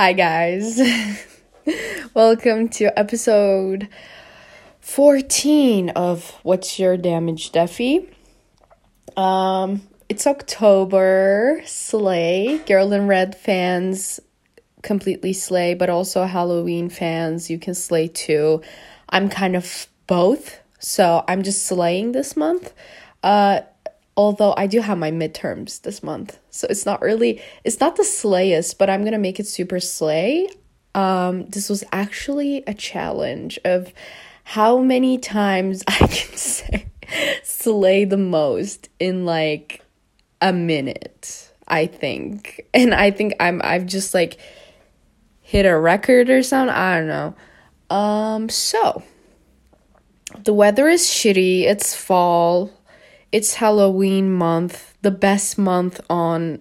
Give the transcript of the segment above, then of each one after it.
Hi, guys. Welcome to episode 14 of What's Your Damage, Defne? Um, it's October, Slay. Girl in Red fans completely slay, but also Halloween fans, you can slay too. I'm kind of both, so I'm just slaying this month. Uh, although I do have my midterms this month. So it's not really it's not the slayest, but I'm going to make it super slay. Um this was actually a challenge of how many times I can say slay the most in like a minute, I think. And I think I'm I've just like hit a record or something. I don't know. Um so the weather is shitty. It's fall it's Halloween month, the best month on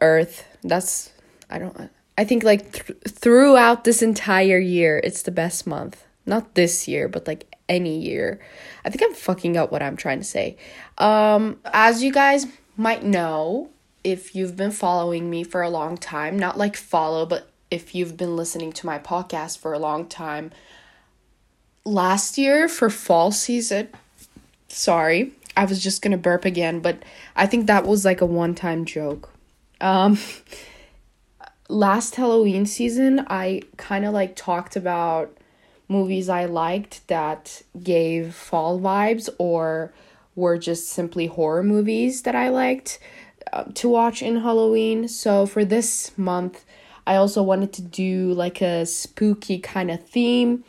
earth. That's I don't I think like th- throughout this entire year, it's the best month. Not this year, but like any year. I think I'm fucking up what I'm trying to say. Um as you guys might know, if you've been following me for a long time, not like follow, but if you've been listening to my podcast for a long time, last year for fall season, Sorry. I was just gonna burp again, but I think that was like a one time joke. Um, last Halloween season, I kind of like talked about movies I liked that gave fall vibes or were just simply horror movies that I liked uh, to watch in Halloween. So for this month, I also wanted to do like a spooky kind of theme.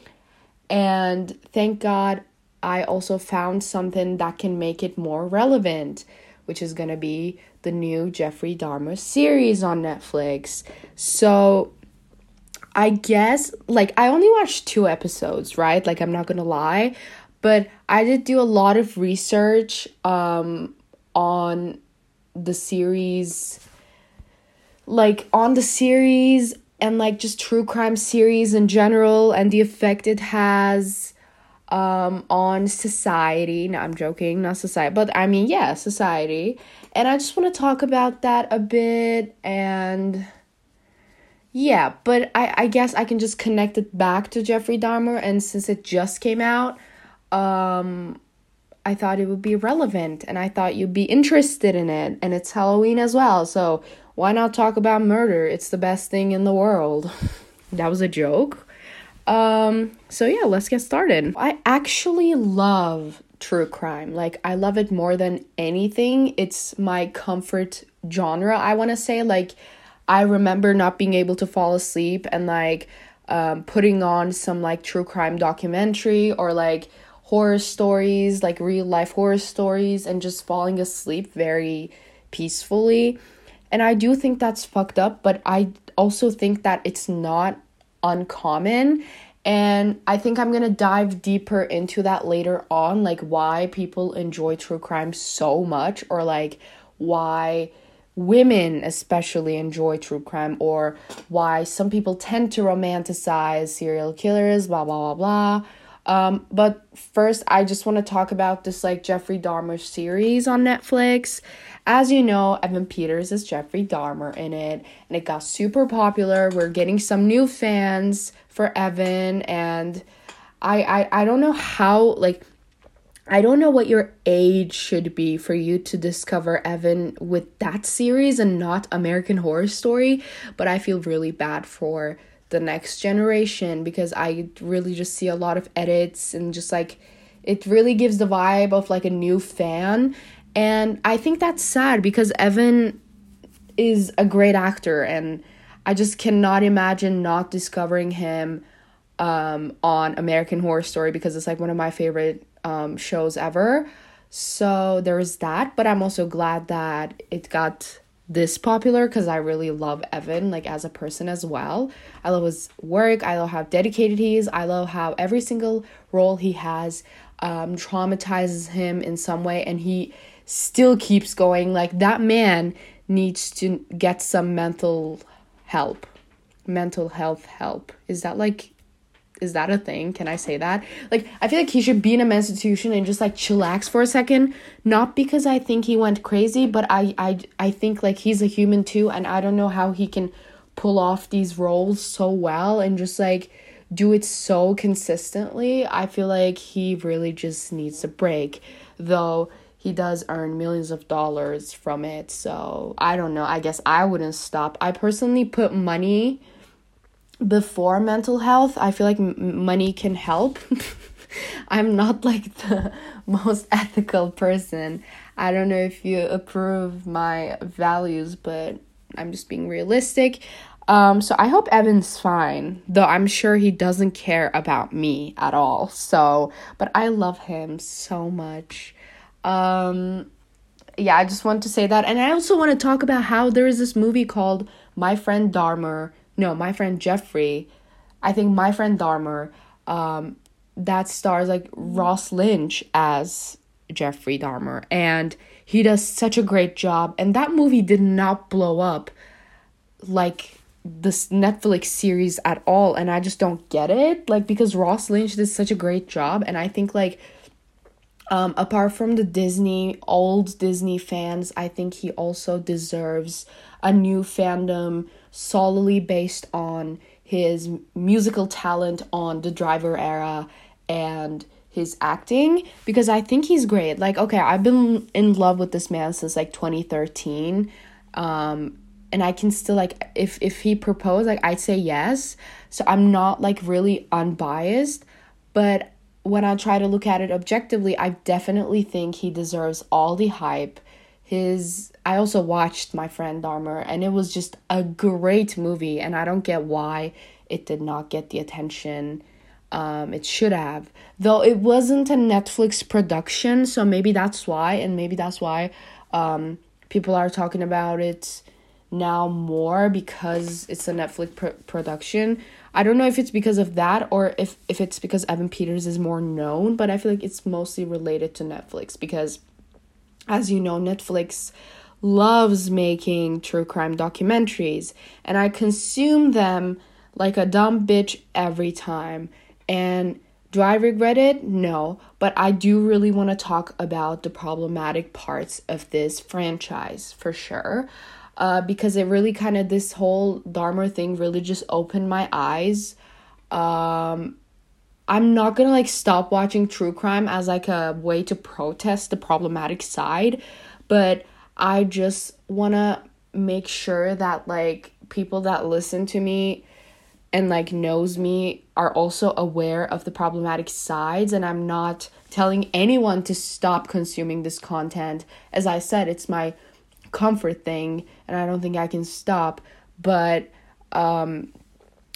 And thank God I also found something that can make it more relevant, which is going to be the new Jeffrey Dahmer series on Netflix. So I guess like I only watched two episodes, right? Like I'm not going to lie, but I did do a lot of research um on the series like on the series and like just true crime series in general and the effect it has um, on society. No, I'm joking, not society, but I mean, yeah, society. And I just want to talk about that a bit and yeah, but I, I guess I can just connect it back to Jeffrey Dahmer. And since it just came out, um, I thought it would be relevant and I thought you'd be interested in it. And it's Halloween as well. So why not talk about murder? It's the best thing in the world. that was a joke. Um, so yeah, let's get started. I actually love true crime. Like I love it more than anything. It's my comfort genre, I want to say. Like I remember not being able to fall asleep and like um putting on some like true crime documentary or like horror stories, like real life horror stories and just falling asleep very peacefully. And I do think that's fucked up, but I also think that it's not uncommon and I think I'm gonna dive deeper into that later on, like why people enjoy true crime so much, or like why women especially enjoy true crime, or why some people tend to romanticize serial killers, blah blah blah blah. Um, but first, I just want to talk about this like Jeffrey Dahmer series on Netflix. As you know, Evan Peters is Jeffrey Dahmer in it, and it got super popular. We're getting some new fans for Evan, and I I, I don't know how like I don't know what your age should be for you to discover Evan with that series and not American Horror Story, but I feel really bad for the next generation because I really just see a lot of edits and just like it really gives the vibe of like a new fan and I think that's sad because Evan is a great actor and I just cannot imagine not discovering him um, on American Horror Story because it's like one of my favorite um, shows ever. So there is that, but I'm also glad that it got this popular because I really love Evan like as a person as well. I love his work. I love how dedicated he is. I love how every single role he has um, traumatizes him in some way, and he still keeps going. Like that man needs to get some mental help. Mental health help. Is that like is that a thing? Can I say that? Like, I feel like he should be in a mental institution and just like chillax for a second. Not because I think he went crazy, but I I I think like he's a human too, and I don't know how he can pull off these roles so well and just like do it so consistently. I feel like he really just needs a break, though he does earn millions of dollars from it. So I don't know. I guess I wouldn't stop. I personally put money before mental health. I feel like m- money can help. I'm not like the most ethical person. I don't know if you approve my values, but I'm just being realistic. Um, so I hope Evan's fine, though I'm sure he doesn't care about me at all. So, but I love him so much. Um, yeah, I just want to say that. And I also want to talk about how there is this movie called My Friend Dahmer. No, My Friend Jeffrey. I think My Friend Dahmer. Um, that stars like Ross Lynch as Jeffrey Dahmer. And he does such a great job. And that movie did not blow up like this Netflix series at all and I just don't get it like because Ross Lynch did such a great job and I think like um apart from the Disney old Disney fans I think he also deserves a new fandom solely based on his musical talent on the driver era and his acting because I think he's great. Like okay, I've been in love with this man since like 2013. Um and I can still like if if he proposed like I'd say yes. So I'm not like really unbiased, but when I try to look at it objectively, I definitely think he deserves all the hype. His I also watched My Friend Dahmer and it was just a great movie and I don't get why it did not get the attention um, it should have. Though it wasn't a Netflix production, so maybe that's why and maybe that's why um, people are talking about it now more because it's a Netflix pr- production. I don't know if it's because of that or if if it's because Evan Peters is more known, but I feel like it's mostly related to Netflix because as you know, Netflix loves making true crime documentaries and I consume them like a dumb bitch every time. And do I regret it? No, but I do really want to talk about the problematic parts of this franchise for sure uh, because it really kind of this whole Dahmer thing really just opened my eyes. Um, I'm not gonna like stop watching true crime as like a way to protest the problematic side, but I just wanna make sure that like people that listen to me and like knows me are also aware of the problematic sides and I'm not telling anyone to stop consuming this content. As I said, it's my comfort thing and I don't think I can stop. But um,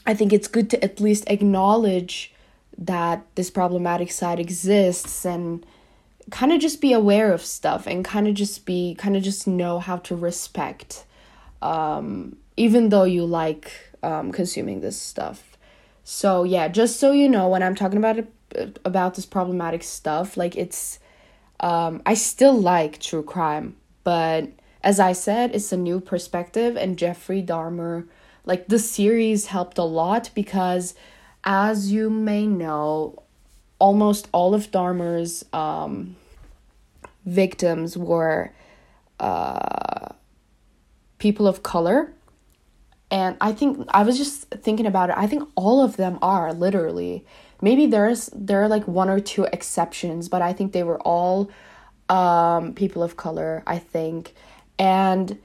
I think it's good to at least acknowledge that this problematic side exists and kind of just be aware of stuff and kind of just be kind of just know how to respect um, even though you like um, consuming this stuff so yeah just so you know when i'm talking about it about this problematic stuff like it's um, i still like true crime but as I said, it's a new perspective, and Jeffrey Dahmer, like the series helped a lot because, as you may know, almost all of Dahmer's um, victims were uh, people of color. And I think I was just thinking about it. I think all of them are literally. Maybe there's there are like one or two exceptions, but I think they were all um, people of color. I think and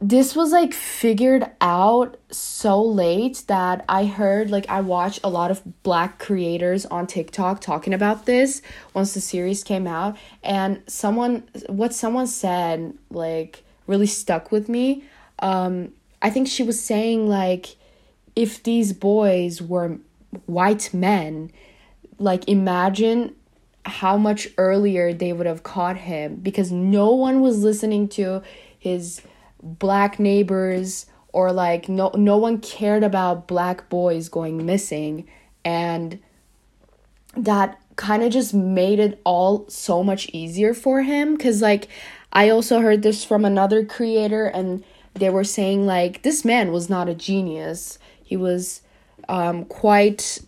this was like figured out so late that I heard like I watched a lot of black creators on TikTok talking about this once the series came out. And someone what someone said like really stuck with me. Um I think she was saying like if these boys were white men like imagine how much earlier they would have caught him because no one was listening to his black neighbors or like no no one cared about black boys going missing and that kind of just made it all so much easier for him cuz like I also heard this from another creator and they were saying like this man was not a genius. He was um quite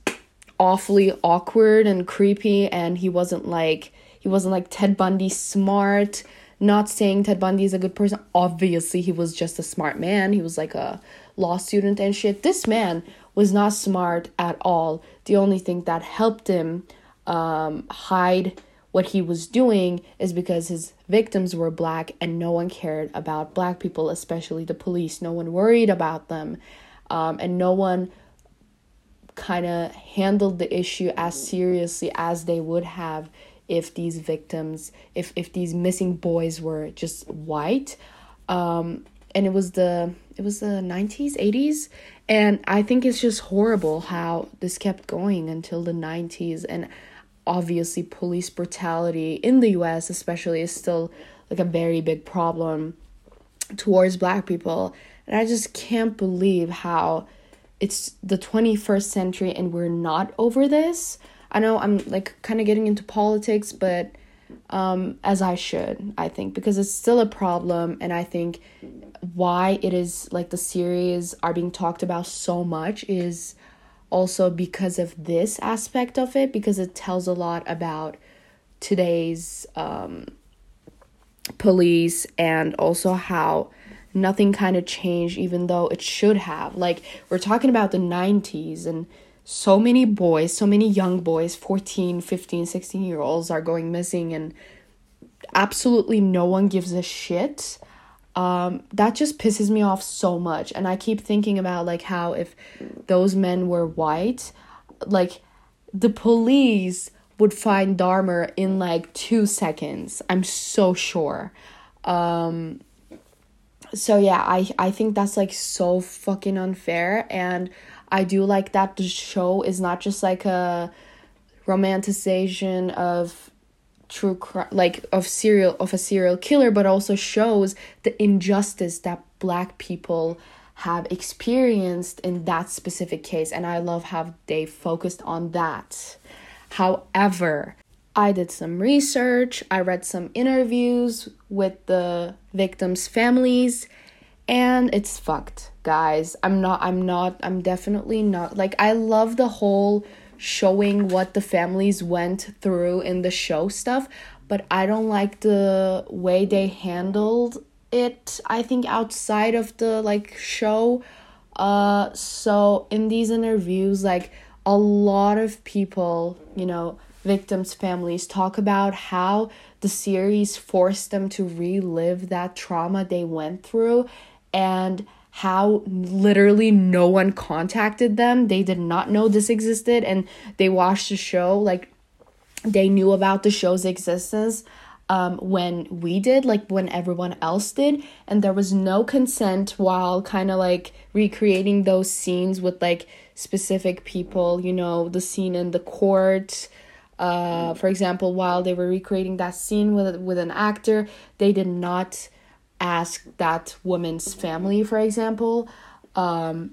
awfully awkward and creepy and he wasn't like he wasn't like Ted Bundy smart. Not saying ted bundy is a good person. Obviously he was just a smart man. He was like a law student and shit. This man was not smart at all. The only thing that helped him um, hide what he was doing is because his victims were black and no one cared about black people especially the police. No one worried about them um, and no one kind of handled the issue as seriously as they would have if these victims if if these missing boys were just white. Um and it was the it was the 90s 80s and i think it's just horrible how this kept going until the 90s and obviously police brutality in the US especially is still like a very big problem towards black people. And i just can't believe how it's the 21st century and we're not over this. I know I'm like kind of getting into politics, but um, as I should, I think, because it's still a problem, and I think why it is like the series are being talked about so much is also because of this aspect of it, because it tells a lot about today's um, police and also how nothing kind of changed even though it should have. Like we're talking about the 90s and so many boys so many young boys 14 15 16 year olds are going missing and absolutely no one gives a shit. Um, that just pisses me off so much and i keep thinking about like how if those men were white like the police would find Dahmer in like two seconds. I'm so sure. Um, so yeah i i think that's like so fucking unfair and i do like that the show is not just like a romanticization of true crime like of serial of a serial killer but also shows the injustice that black people have experienced in that specific case and i love how they focused on that. However I did some research, I read some interviews with the victims' families, and it's fucked, guys. I'm not, I'm not, I'm definitely not. Like, I love the whole showing what the families went through in the show stuff, but I don't like the way they handled it, I think, outside of the like show. Uh, so in these interviews, like, a lot of people, you know, victims' families talk about how the series forced them to relive that trauma they went through and how literally no one contacted them. They did not know this existed and they watched the show like they knew about the show's existence um, when we did, like when everyone else did, and there was no consent while kind of like recreating those scenes with like specific people, you know, the scene in the court, uh, for example, while they were recreating that scene with with an actor, they did not ask that woman's family, for example, um,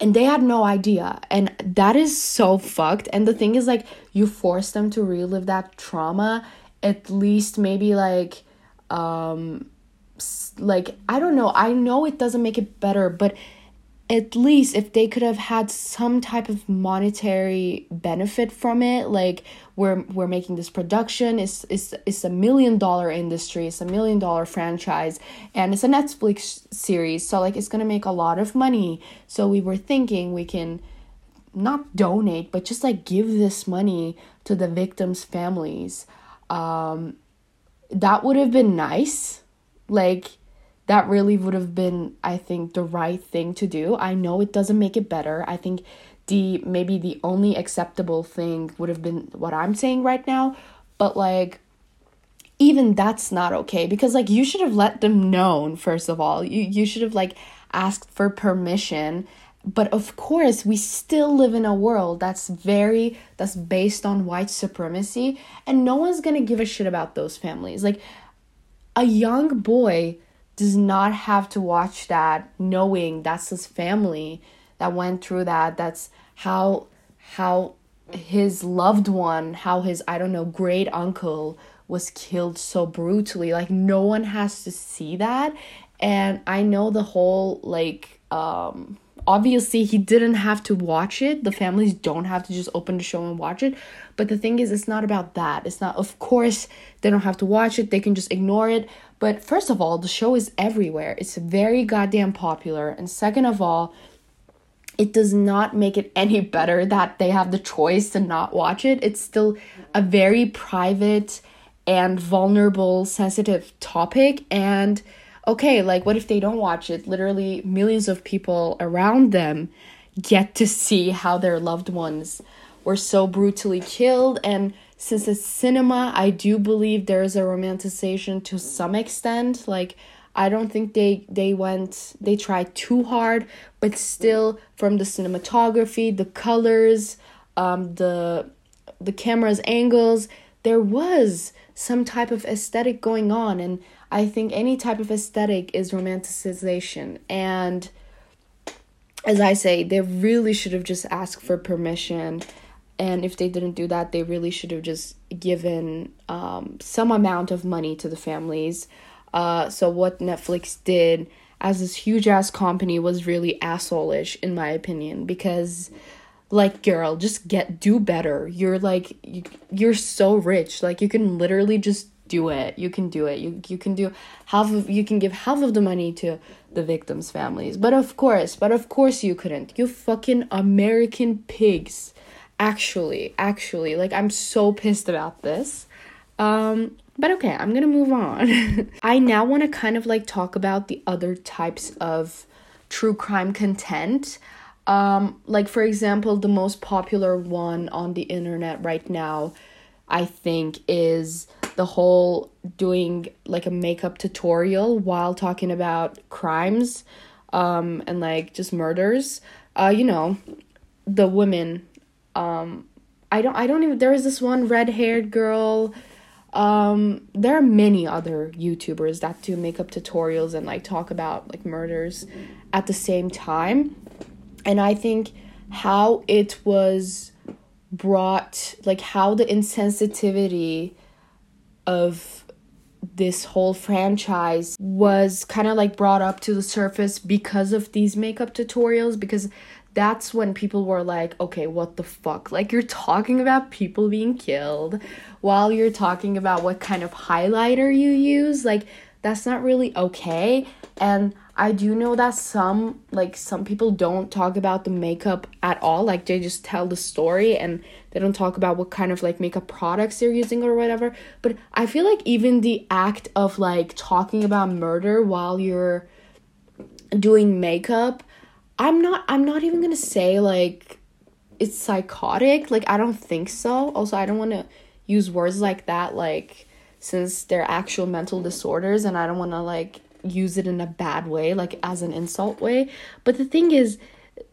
and they had no idea, and that is so fucked. And the thing is, like, you force them to relive that trauma, at least maybe like, um, like I don't know. I know it doesn't make it better, but at least if they could have had some type of monetary benefit from it like we're we're making this production it's it's it's a million dollar industry it's a million dollar franchise and it's a Netflix series so like it's to make a lot of money. So we were thinking we can not donate but just like give this money to the victims families. Um that would have been nice like that really would have been i think the right thing to do. I know it doesn't make it better. I think the maybe the only acceptable thing would have been what i'm saying right now. But like even that's not okay because like you should have let them know first of all. You you should have like asked for permission. But of course we still live in a world that's very that's based on white supremacy and no one's going to give a shit about those families. Like a young boy does not have to watch that knowing that's his family that went through that that's how how his loved one how his i don't know great uncle was killed so brutally. Like no one has to see that. And i know the whole like um obviously he didn't have to watch it. The families don't have to just open the show and watch it. But the thing is it's not about that. It's not of course they don't have to watch it. They can just ignore it but first of all the show is everywhere it's very goddamn popular and second of all it does not make it any better that they have the choice to not watch it it's still a very private and vulnerable sensitive topic and okay, like what if they don't watch it? Literally, millions of people around them get to see how their loved ones were so brutally killed. And since it's cinema, I do believe there is a romanticization to some extent. Like, I don't think they they went they tried too hard, but still from the cinematography, the colors, um, the the camera's angles, there was some type of aesthetic going on and I think any type of aesthetic is romanticization. And as I say, they really should have just asked for permission. And if they didn't do that, they really should have just given um, some amount of money to the families. Uh, so, what Netflix did as this huge ass company was really assholeish, in my opinion, because like girl just get do better you're like you, you're so rich like you can literally just do it. You can do it. You you can do half of you can give half of the money to the victims' families. But of course, but of course you couldn't. You fucking American pigs. Actually, actually, like I'm so pissed about this. Um but okay, I'm to move on. I now want to kind of like talk about the other types of true crime content. Um like for example, the most popular one on the internet right now I think is the whole doing like a makeup tutorial while talking about crimes um and like just murders uh you know the women um i don't i don't even there is this one red-haired girl. Um there are many other youtubers that do makeup tutorials and like talk about like murders at the same time. And i think how it was brought like how the insensitivity of this whole franchise was kind of like brought up to the surface because of these makeup tutorials because that's when people were like okay what the fuck like you're talking about people being killed while you're talking about what kind of highlighter you use like that's not really okay and I do know that some like some people don't talk about the makeup at all. Like they just tell the story and they don't talk about what kind of like makeup products they're using or whatever. But I feel like even the act of like talking about murder while you're doing makeup, I'm not I'm not even going to say like it's psychotic. Like I don't think so. Also, I don't want to use words like that like since they're actual mental disorders and I don't want to like use it in a bad way, like as an insult way. But the thing is,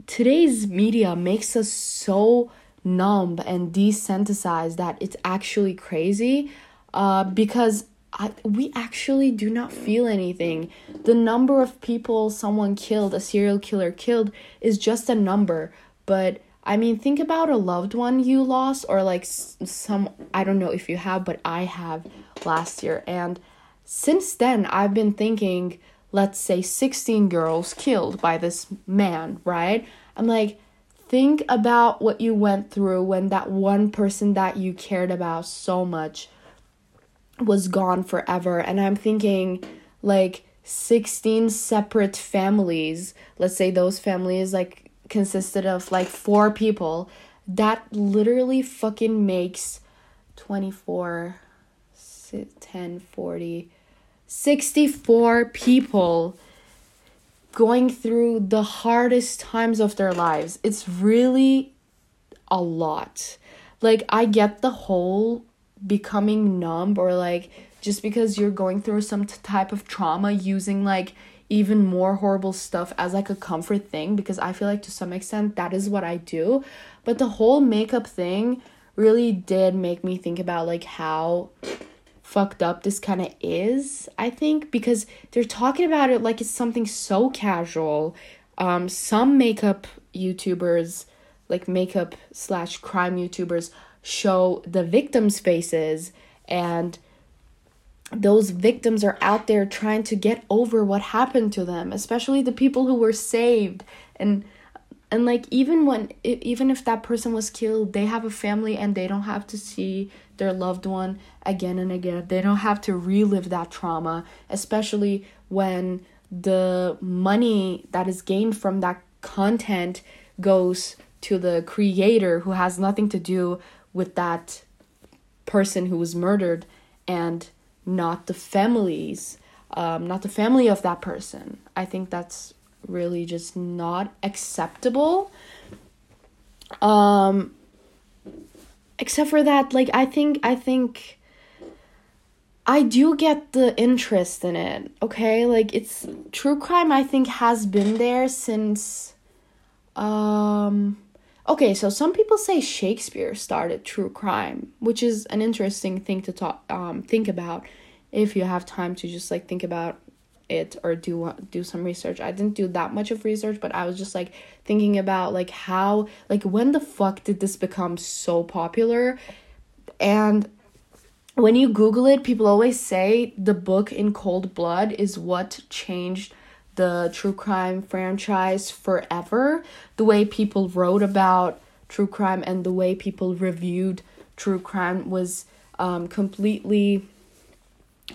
today's media makes us so numb and desensitized that it's actually crazy uh, because I, we actually do not feel anything. The number of people someone killed, a serial killer killed, is just a number. But I mean, think about a loved one you lost, or like some, I don't know if you have, but I have last year. And since then, I've been thinking, let's say 16 girls killed by this man, right? I'm like, think about what you went through when that one person that you cared about so much was gone forever. And I'm thinking, like, 16 separate families, let's say those families, like, consisted of like four people, that literally fucking makes 24 10, 40, 64 people going through the hardest times of their lives. It's really a lot. Like, I get the whole becoming numb or like just because you're going through some t- type of trauma using like even more horrible stuff as like a comfort thing because I feel like to some extent that is what I do. But the whole makeup thing really did make me think about like how fucked up this kind of is, I think, because they're talking about it like it's something so casual. Um, some makeup YouTubers, like makeup slash crime YouTubers, show the victims' faces, and those victims are out there trying to get over what happened to them, especially the people who were saved. And and like even when even if that person was killed they have a family and they don't have to see their loved one again and again they don't have to relive that trauma especially when the money that is gained from that content goes to the creator who has nothing to do with that person who was murdered and not the families um, not the family of that person i think that's really just not acceptable. Um except for that like I think I think I do get the interest in it. Okay? Like it's true crime I think has been there since um okay, so some people say Shakespeare started true crime, which is an interesting thing to talk um think about if you have time to just like think about it or do do some research. I didn't do that much of research, but I was just like thinking about like how like when the fuck did this become so popular? And when you google it, people always say the book in Cold Blood is what changed the true crime franchise forever. The way people wrote about true crime and the way people reviewed true crime was um, completely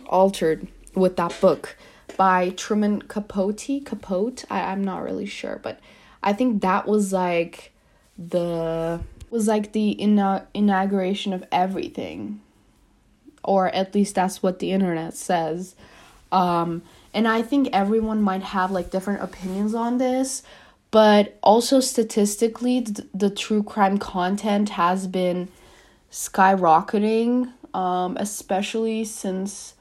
altered with that book by Truman Capote. Capote, I, I'm not really sure, but I think that was like the was like the ina- inauguration of everything, or at least that's what the internet says. Um, and I think everyone might have like different opinions on this, but also statistically, the, true crime content has been skyrocketing, um, especially since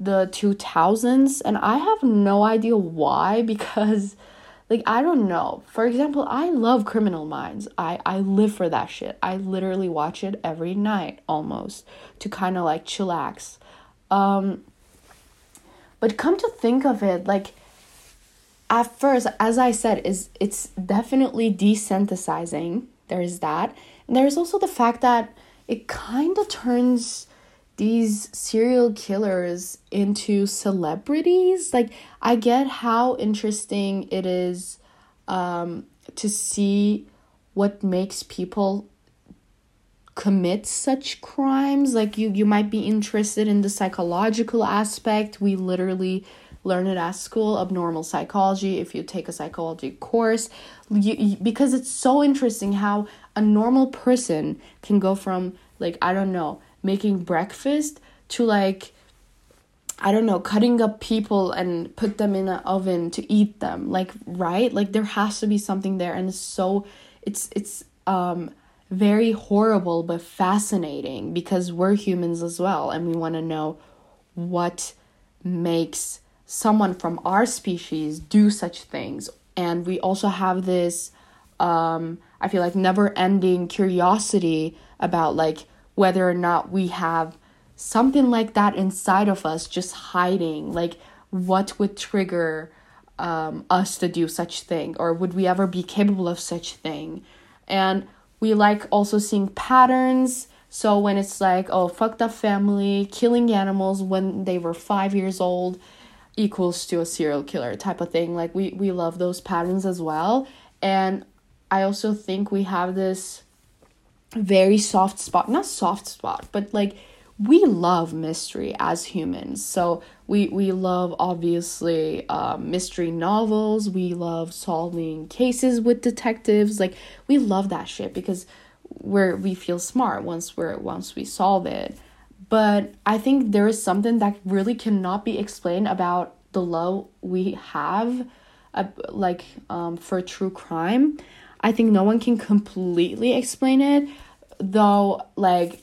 the 2000s and I have no idea why because like I don't know. For example, I love Criminal Minds. I I live for that shit. I literally watch it every night almost to kind of like chillax. Um but come to think of it, like at first, as I said, is it's definitely desensitizing. There is that. And there's also the fact that it kind of turns these serial killers into celebrities. Like, I get how interesting it is um, to see what makes people commit such crimes like you you might be interested in the psychological aspect we literally learn it at school abnormal psychology if you take a psychology course you, you, because it's so interesting how a normal person can go from like i don't know making breakfast to like I don't know, cutting up people and put them in an oven to eat them. Like, right? Like there has to be something there and it's so it's it's um very horrible but fascinating because we're humans as well and we want to know what makes someone from our species do such things. And we also have this um I feel like never ending curiosity about like whether or not we have something like that inside of us just hiding like what would trigger um, us to do such thing or would we ever be capable of such thing and we like also seeing patterns. So when it's like oh fucked up family killing animals when they were five years old equals to a serial killer type of thing. Like we we love those patterns as well. And i also think we have this very soft spot not soft spot but like we love mystery as humans. So we we love obviously uh, mystery novels. We love solving cases with detectives. Like we love that shit because we're we feel smart once we're once we solve it. But i think there is something that really cannot be explained about the love we have uh, like um, for true crime. I think no one can completely explain it, though, like,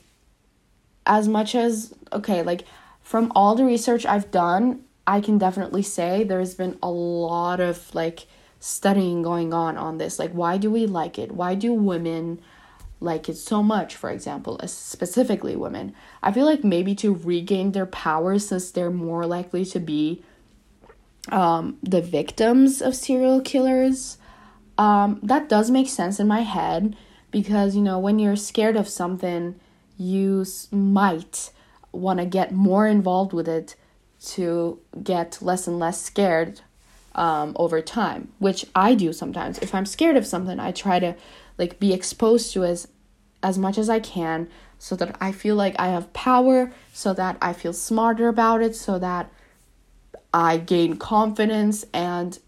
as much as, okay, like, from all the research I've done, I can definitely say there's been a lot of, like, studying going on on this. Like, why do we like it? Why do women like it so much, for example, specifically women? I feel like maybe to regain their power since they're more likely to be um, the victims of serial killers um, that does make sense in my head because, you know, when you're scared of something, you might want to get more involved with it to get less and less scared um, over time, which I do sometimes. If I'm scared of something, I try to like be exposed to as as much as I can so that I feel like I have power, so that I feel smarter about it, so that I gain confidence and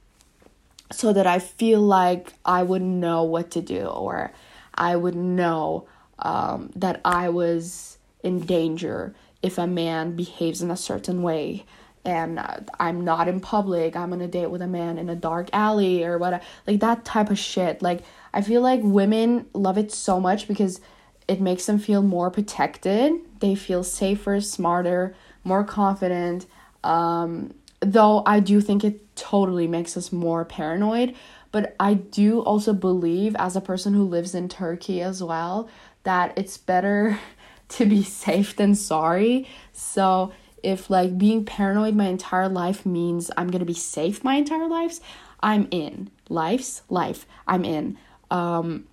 so that I feel like I would know what to do or I would know um, that I was in danger if a man behaves in a certain way and uh, I'm not in public, I'm on a date with a man in a dark alley or what, like that type of shit. Like, I feel like women love it so much because it makes them feel more protected. They feel safer, smarter, more confident. Um, though I do think it totally makes us more paranoid. But I do also believe, as a person who lives in Turkey as well, that it's better to be safe than sorry. So if like being paranoid my entire life means I'm gonna be safe my entire lives, I'm in. Life's life. I'm in. Um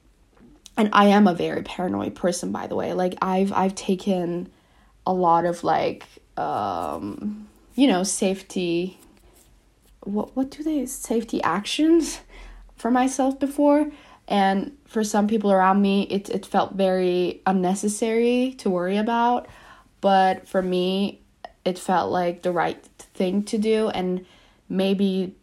and I am a very paranoid person by the way. Like I've I've taken a lot of like um you know safety what what do they safety actions for myself before and for some people around me it, it felt very unnecessary to worry about but for me it felt like the right thing to do and maybe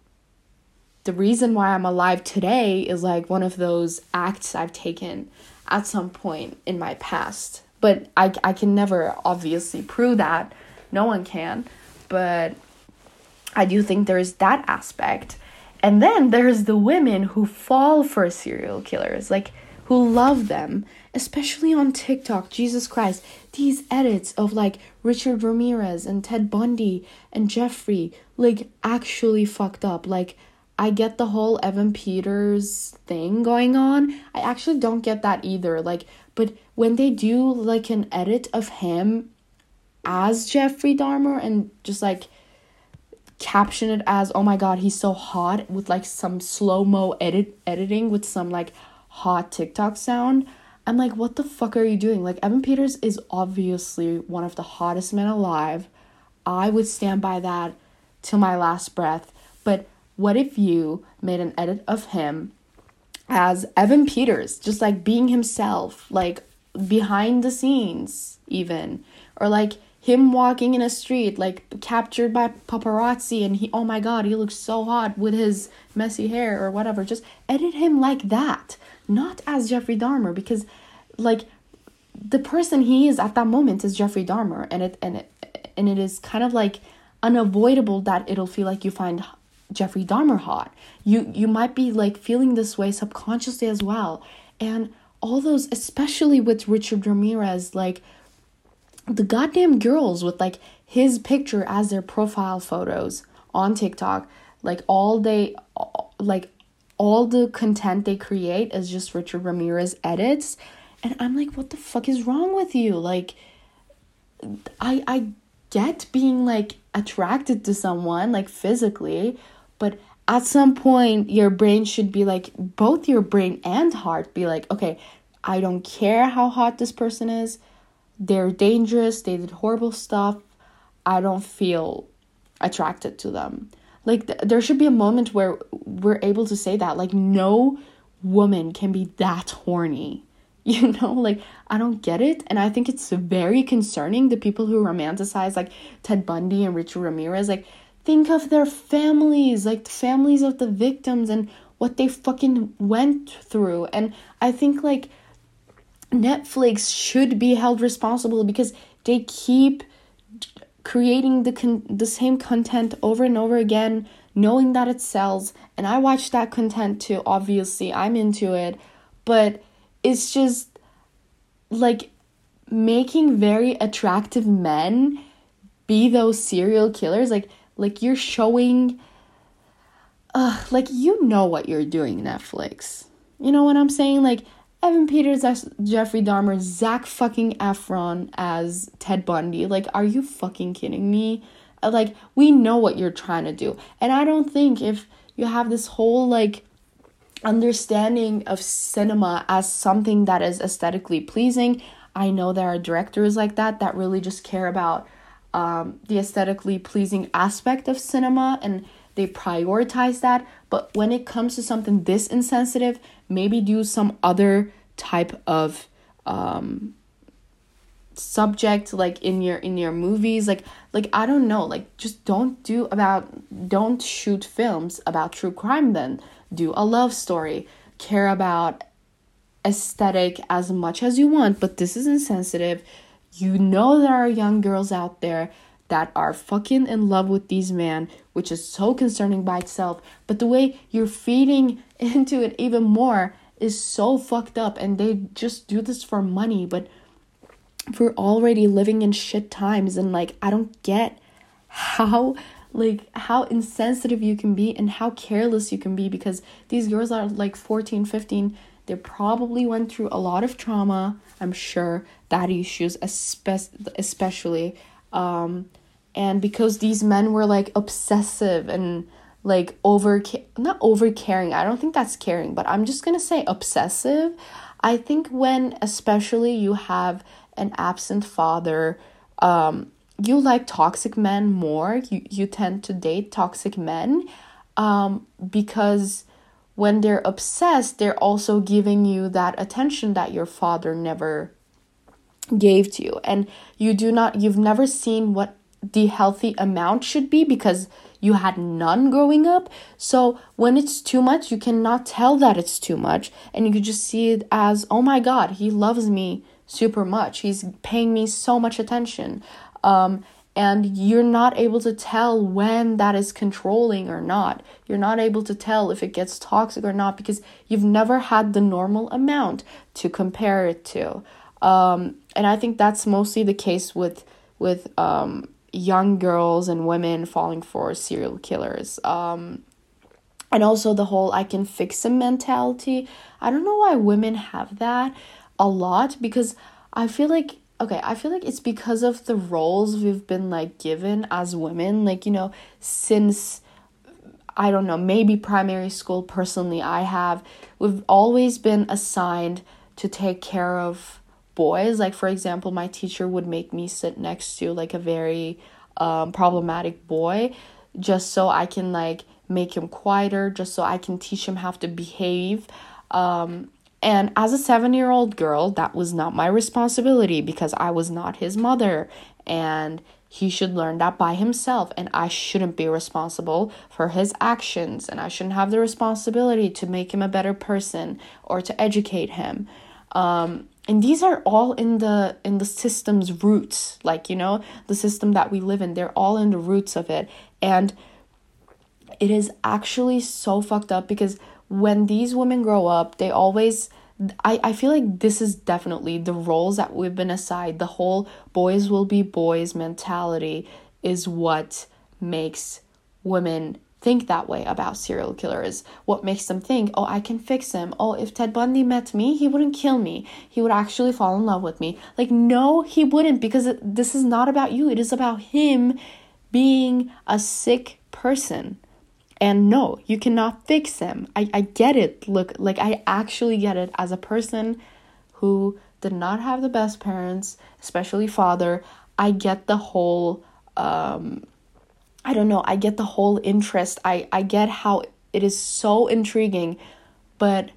the reason why I'm alive today is like one of those acts I've taken at some point in my past. But I, I can never obviously prove that. No one can. But I do think there's that aspect. And then there's the women who fall for serial killers, like who love them especially on TikTok, Jesus Christ, these edits of like Richard Ramirez and Ted Bundy and Jeffrey, like actually fucked up. Like, I get the whole Evan Peters thing going on. I actually don't get that either. Like, but when they do like an edit of him as Jeffrey Dahmer and just like caption it as oh my god he's so hot with like some slow mo edit editing with some like hot TikTok sound I'm like, what the fuck are you doing? Like, Evan Peters is obviously one of the hottest men alive. I would stand by that till my last breath. But what if you made an edit of him as Evan Peters, just like being himself, like behind the scenes, even? Or like him walking in a street, like captured by paparazzi, and he, oh my god, he looks so hot with his messy hair or whatever. Just edit him like that not as Jeffrey Dahmer because like the person he is at that moment is Jeffrey Dahmer and it and it and it is kind of like unavoidable that it'll feel like you find Jeffrey Dahmer hot. You you might be like feeling this way subconsciously as well. And all those especially with Richard Ramirez like the goddamn girls with like his picture as their profile photos on TikTok like all they like all the content they create is just Richard Ramirez edits. And I'm like, what the fuck is wrong with you? Like, I I get being like attracted to someone like physically, but at some point your brain should be like both your brain and heart be like, okay, I don't care how hot this person is. They're dangerous, they did horrible stuff. I don't feel attracted to them. Like th- there should be a moment where we're able to say that. Like no woman can be that horny. You know, like I don't get it and I think it's very concerning the people who romanticize like Ted Bundy and Richard Ramirez like think of their families, like the families of the victims and what they fucking went through. And I think like Netflix should be held responsible because they keep creating the con- the same content over and over again knowing that it sells. And I watch that content too obviously. I'm into it. But it's just like making very attractive men be those serial killers. Like like you're showing uh like you know what you're doing Netflix. You know what I'm saying? Like Evan Peters as Jeffrey Dahmer, Zach fucking Efron as Ted Bundy. Like, are you fucking kidding me? Uh, like, we know what you're trying to do. And I don't think if you have this whole, like, understanding of cinema as something that is aesthetically pleasing, I know there are directors like that that really just care about um, the aesthetically pleasing aspect of cinema and they prioritize that. But when it comes to something this insensitive maybe do some other type of um subject like in your in your movies. Like like i don't know. Like just don't do about don't shoot films about true crime then. Do a love story. Care about aesthetic as much as you want but this is insensitive. You know there are young girls out there that are fucking in love with these men which is so concerning by itself. But the way you're feeding into it even more is so fucked up and they just do this for money but we're already living in shit times and like I don't get how like how insensitive you can be and how careless you can be because these girls are like 14 15 they probably went through a lot of trauma i'm sure that issues especially um and because these men were like obsessive and like over not over caring i don't think that's caring but i'm just gonna say obsessive. I think when especially you have an absent father um, you like toxic men more you, you tend to date toxic men um, because when they're obsessed they're also giving you that attention that your father never gave to you. And you do not you've never seen what the healthy amount should be because you had none growing up so when it's too much you cannot tell that it's too much and you could just see it as oh my god he loves me super much. He's paying me so much attention. Um, and you're not able to tell when that is controlling or not. You're not able to tell if it gets toxic or not because you've never had the normal amount to compare it to. Um, and I think that's mostly the case with with um, young girls and women falling for serial killers. Um, and also the whole I can fix him mentality. I don't know why women have that a lot because I feel like okay, I feel like it's because of the roles we've been like given as women, like you know, since I don't know, maybe primary school personally I have we've always been assigned to take care of boys. Like for example, my teacher would make me sit next to like a very um, problematic boy just so I can like make him quieter, just so I can teach him how to behave. Um, and as a seven year old girl, that was not my responsibility because I was not his mother. And he should learn that by himself. And I shouldn't be responsible for his actions. And I shouldn't have the responsibility to make him a better person or to educate him. Um, and these are all in the in the system's roots like you know the system that we live in they're all in the roots of it and it is actually so fucked up because when these women grow up, they always I, I feel like this is definitely the roles that we've been assigned. The whole boys will be boys mentality is what makes women think that way about serial killers. What makes them think, oh, I can fix him. Oh, if Ted Bundy met me, he wouldn't kill me. He would actually fall in love with me. Like, no, he wouldn't because this is not about you. It is about him being a sick person. And no, you cannot fix him. I, I get it. Look, like I actually get it as a person who did not have the best parents, especially father. I get the whole um I don't know, I get the whole interest. I I get how it is so intriguing, but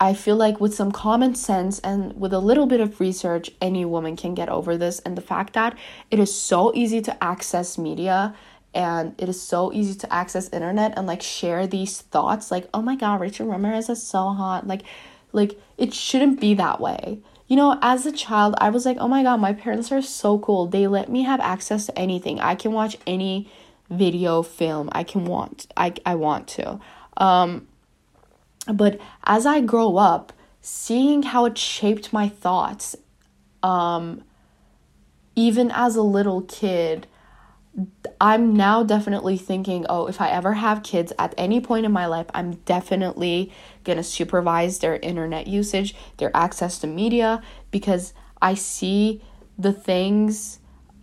I feel like with some common sense and with a little bit of research, any woman can get over this. And the fact that it is so easy to access media and it is so easy to access internet and like share these thoughts like oh my god richard ramirez is so hot like like it shouldn't be that way you know as a child i was like oh my god my parents are so cool they let me have access to anything i can watch any video film i can want i, I want to. Um but as i grow up seeing how it shaped my thoughts um even as a little kid I'm now definitely thinking, oh, if I ever have kids at any point in my life, I'm definitely gonna supervise their internet usage, their access to media, because I see the things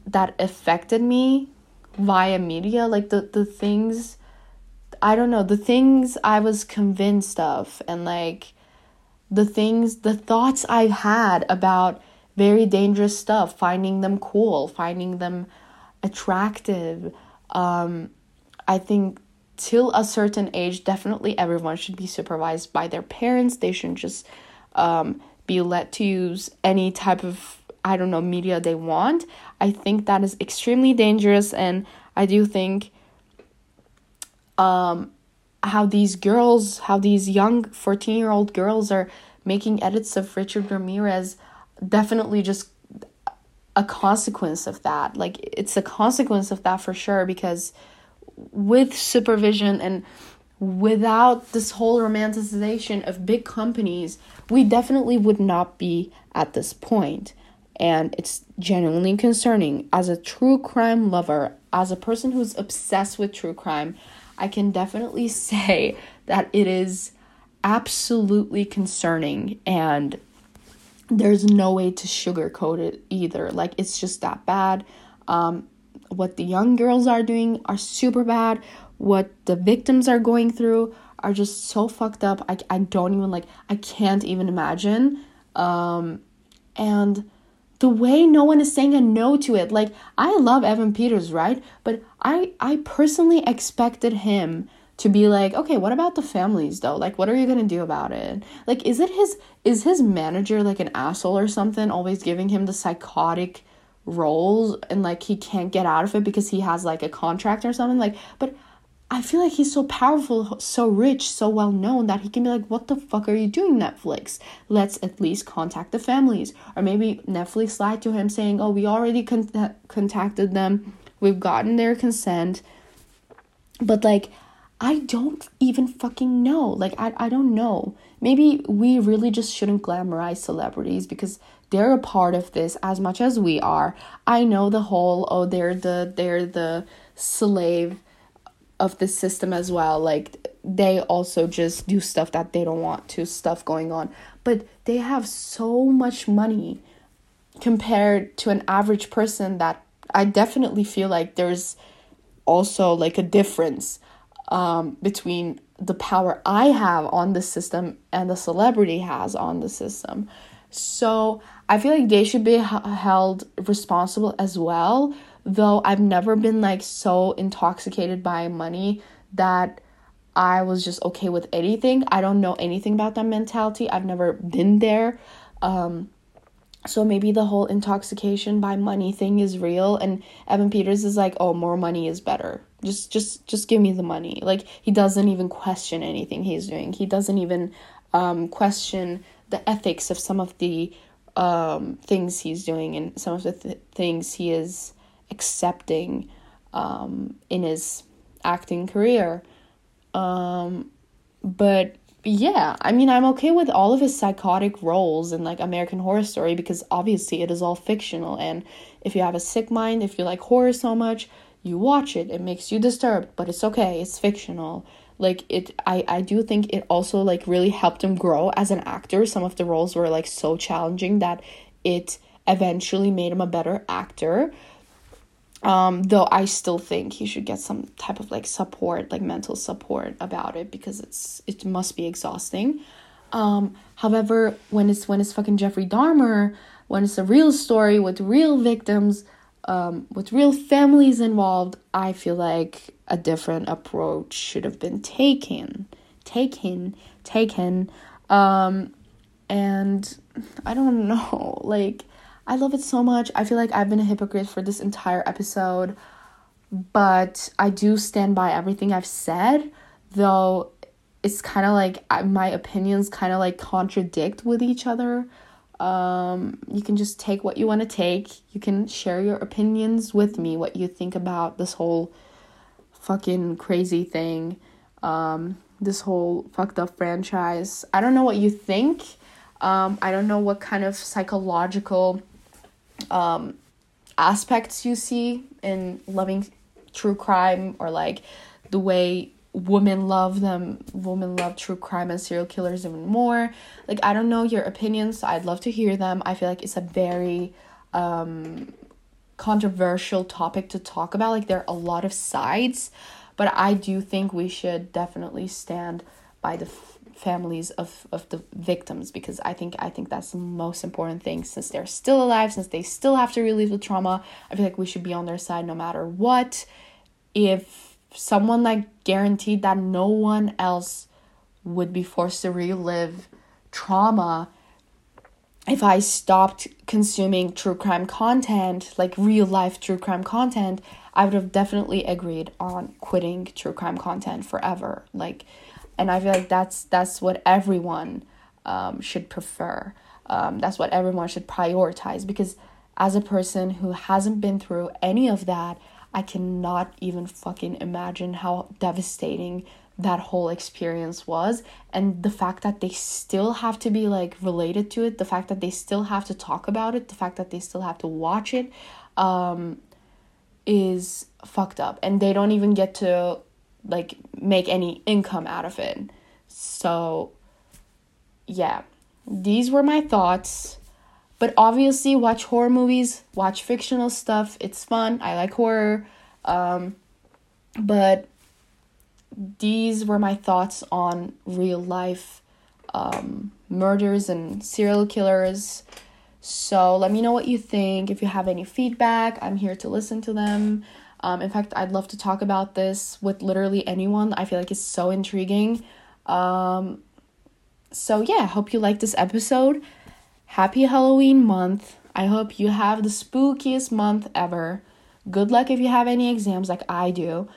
that affected me via media, like the, the things, I don't know, the things I was convinced of, and like the things, the thoughts I had about very dangerous stuff, finding them cool, finding them attractive. Um, I think till a certain age, definitely everyone should be supervised by their parents. They shouldn't just um, be let to use any type of, I don't know, media they want. I think that is extremely dangerous, and I do think um, how these girls, how these young 14 year old girls are making edits of Richard Ramirez definitely just a consequence of that. Like, it's a consequence of that for sure because with supervision and without this whole romanticization of big companies, we definitely would not be at this point. And it's genuinely concerning. As a true crime lover, as a person who's obsessed with true crime, I can definitely say that it is absolutely concerning and there's no way to sugarcoat it either. Like, it's just that bad. Um, what the young girls are doing are super bad. What the victims are going through are just so fucked up. I, I don't even like, I can't even imagine. Um, and the way no one is saying a no to it. Like, I love Evan Peters, right? But I, I personally expected him to be like okay what about the families though like what are you gonna do about it like is it his is his manager like an asshole or something always giving him the psychotic roles and like he can't get out of it because he has like a contract or something like but I feel like he's so powerful, so rich, so well known that he can be like, What the fuck are you doing, Netflix? Let's at least contact the families. Or maybe Netflix lied to him saying, Oh, we already con- contacted them, we've gotten their consent. But like, I don't even fucking know. Like, I, I don't know. Maybe we really just shouldn't glamorize celebrities because they're a part of this as much as we are. I know the whole, oh, they're the, they're the slave of the system as well. Like, they also just do stuff that they don't want to, stuff going on. But they have so much money compared to an average person that I definitely feel like there's also like a difference um, between the power I have on the system and the celebrity has on the system. So I feel like they should be held responsible as well. Though I've never been like so intoxicated by money that I was just okay with anything. I don't know anything about that mentality. I've never been there. Um, so maybe the whole intoxication by money thing is real and Evan Peters is like, "Oh, more money is better." just just just give me the money like he doesn't even question anything he's doing he doesn't even um, question the ethics of some of the um, things he's doing and some of the th- things he is accepting um, in his acting career. Um, but yeah i mean i'm okay with all of his psychotic roles in like american horror story because obviously it is all fictional. And if you have a sick mind if you like horror so much you watch it. It makes you disturbed but it's okay. It's fictional. Like it i i do think it also like really helped him grow as an actor. Some of the roles were like so challenging that it eventually made him a better actor um though i still think he should get some type of like support like mental support about it because it's it must be exhausting um however when it's when it's fucking jeffrey dahmer when it's a real story with real victims um, with real families involved, I feel like a different approach should have been taken, taken, taken. Um, and I don't know, like, I love it so much. I feel like I've been a hypocrite for this entire episode, but I do stand by everything I've said, though it's kind of like my opinions kind of like contradict with each other. Um, you can just take what you want to take. You can share your opinions with me, what you think about this whole fucking crazy thing, um, this whole fucked up franchise. I don't know what you think. Um, I don't know what kind of psychological um, aspects you see in loving true crime or like the way women love them women love true crime and serial killers even more. Like i don't know your opinions i'd love to hear them. I feel like it's a very um controversial topic to talk about. Like there are a lot of sides but i do think we should definitely stand by the families of of the victims because i think i think that's the most important thing. Since they're still alive since they still have to relive the trauma i feel like we should be on their side no matter what. If someone like guaranteed that no one else would be forced to relive trauma if I stopped consuming true crime content, like real life true crime content, I would have definitely agreed on quitting true crime content forever. Like, and I feel like that's that's what everyone um, should prefer. Um, that's what everyone should prioritize because as a person who hasn't been through any of that, I cannot even fucking imagine how devastating that whole experience was and the fact that they still have to be like related to it the fact that they still have to talk about it the fact that they still have to watch it um is fucked up and they don't even get to like make any income out of it. So yeah. These were my thoughts. But obviously watch horror movies watch fictional stuff. It's fun. I like horror. Um but these were my thoughts on real life um, murders and serial killers. So let me know what you think. If you have any feedback, I'm here to listen to them. Um, in fact, I'd love to talk about this with literally anyone. I feel like it's so intriguing. Um, so yeah, hope you like this episode. Happy Halloween month. I hope you have the spookiest month ever. Good luck if you have any exams like I do.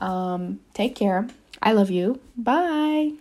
Um, take care. I love you. Bye.